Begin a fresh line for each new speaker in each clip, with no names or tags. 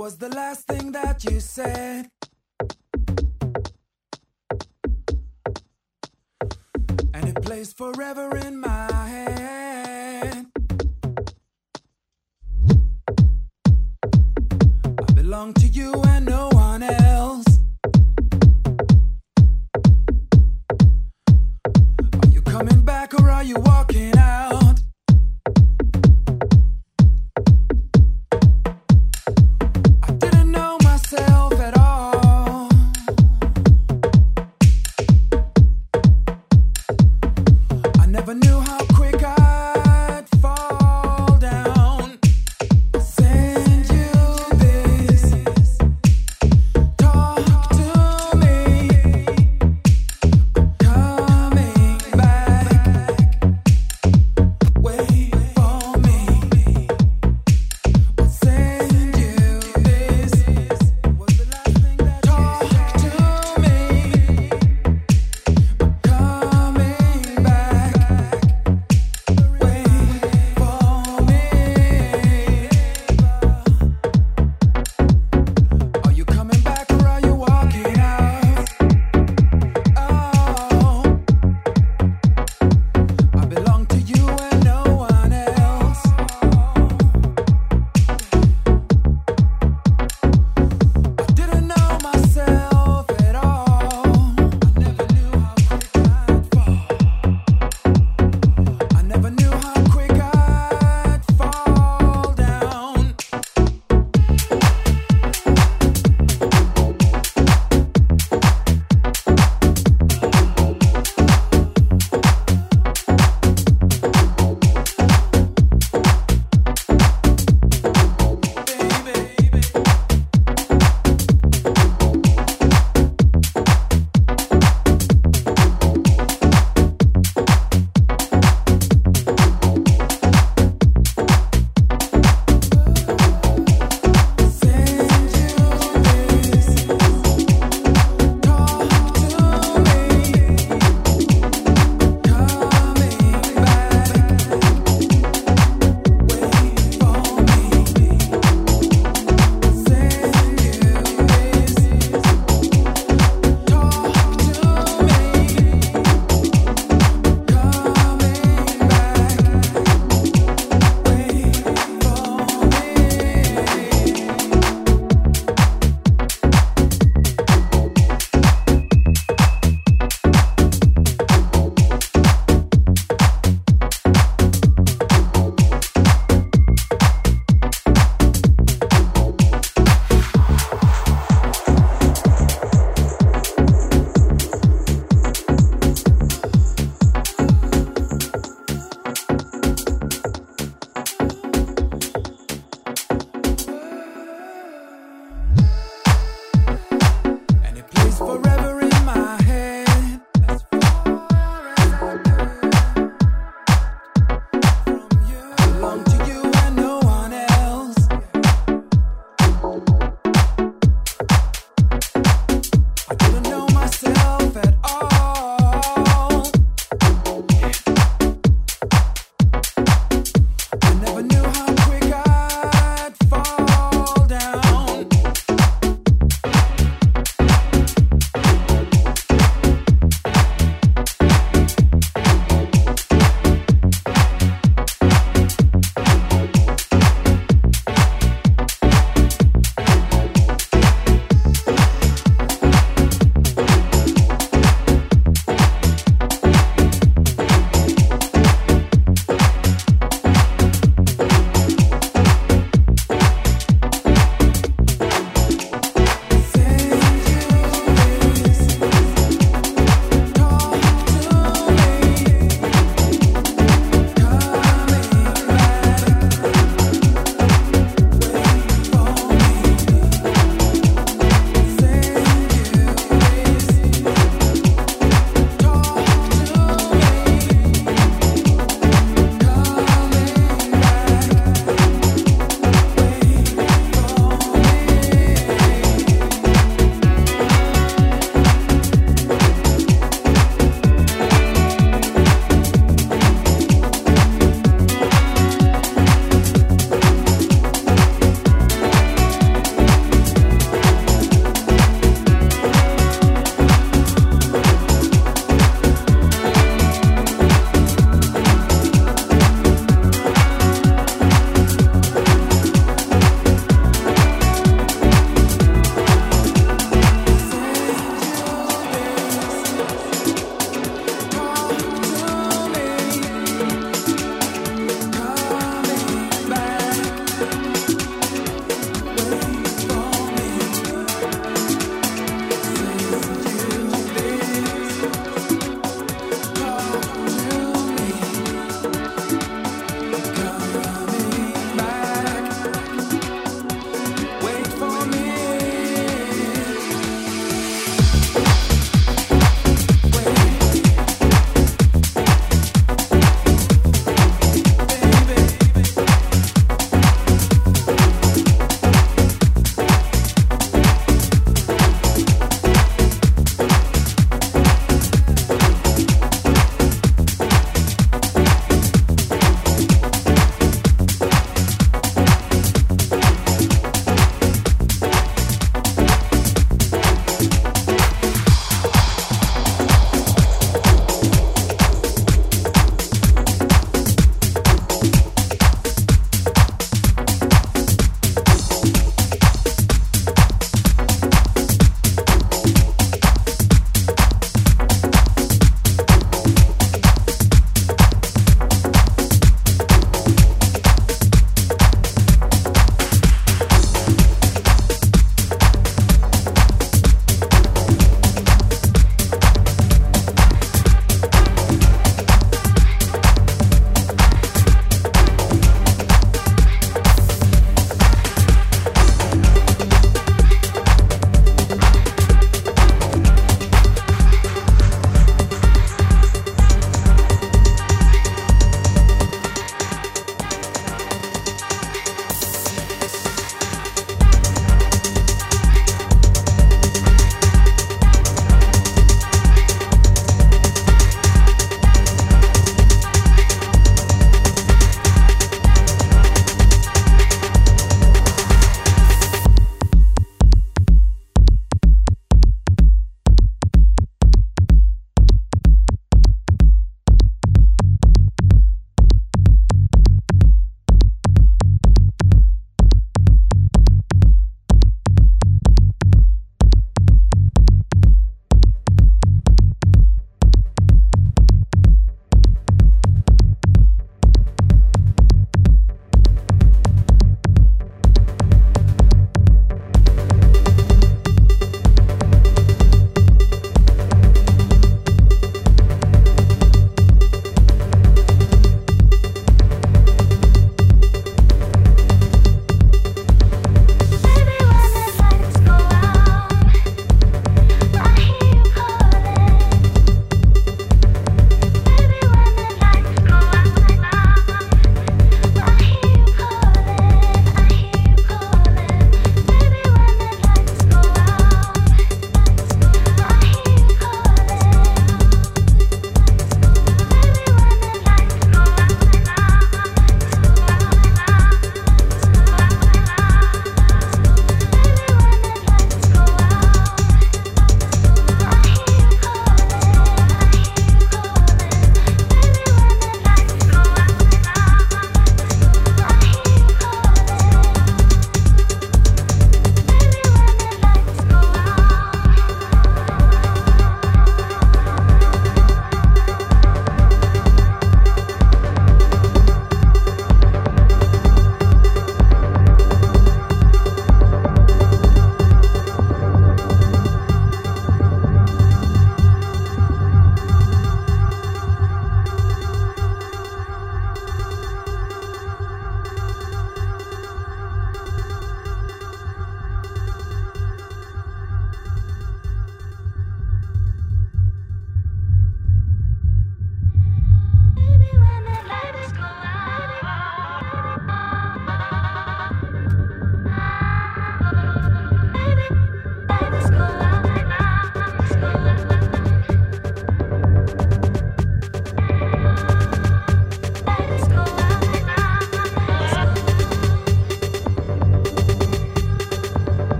was the last thing that you said. And it plays forever in my head.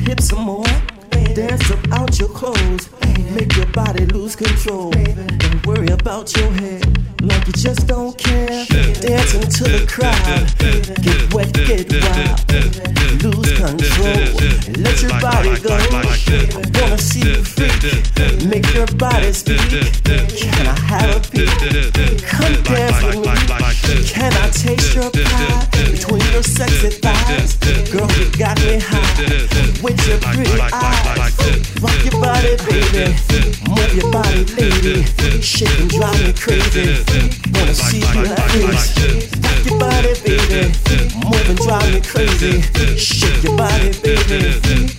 hit some more. Dance out your clothes. Make your body lose control. Don't worry about your head like you just don't care. Dancing to the crowd, get wet, get wild, lose control, let your body go. I Wanna see you freak, make your body speak. Can I have a peek? Come dance with me. Can I taste your pie between your sexy thighs? Girl, you got me high with your pretty eyes. Rock your body, baby, move your body, lady, shake and drive me crazy. Wanna see you. Rock your body, baby. Move and drive me crazy. Shake your body, baby.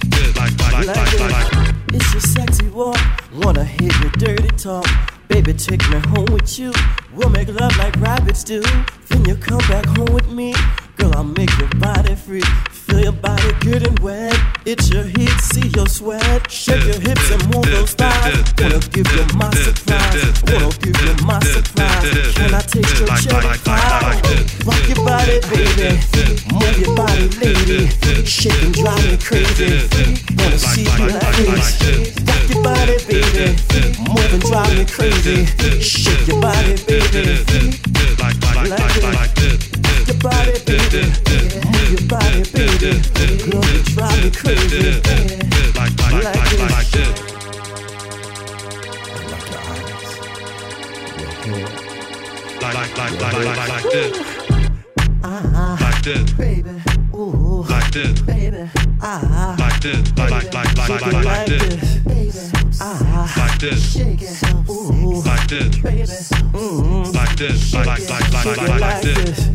Like. It's your sexy walk. Wanna hear your dirty talk. Baby, take me home with you. We'll make love like rabbits do. Then you'll come back home with me. Girl, I'll make your body free Feel your body getting wet. It's your heat, see your sweat. Shake your hips and move those thighs. Wanna give you my surprise. Wanna give you my surprise. Can I taste your cherry pie? Rock your body, baby. Move your body, lady. Shake and drive me crazy. Wanna see you like this. Rock your body, baby. Move and drive me crazy. Shake your body, baby. Like, like, like, like, like this body, baby. Your body, baby. Girl, you drive me crazy. Like, like, like, this.
Like. Like, like,
uh-huh. like, this. Baby. Ooh. Like this, baby. Ah. Like this, like, like, like, like, like, like this, baby. Like this. Shake it. Ooh. Like this. Baby. Ooh. Like this. Like like like like like like this.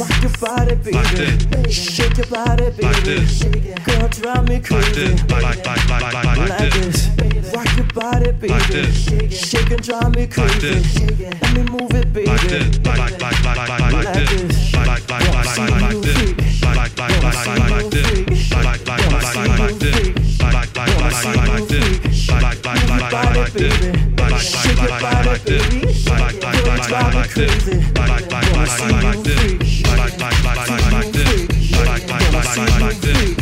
Rock your body, baby. Like this. Shake your body, baby. Like this. Girl, drive me crazy. Like this. Like like like like like like like this. Rock your body, baby. Like this. Shake and drive me crazy. Like this. Let me move it, baby. Like this. Like like like like like like this. Like like like like like like this. Like like like like like like this. Like like like like like like this. Like like like like like like this like like like like like this like like like like like this like like like like like like this like like like like like like this like like like like like like this like like like like like like this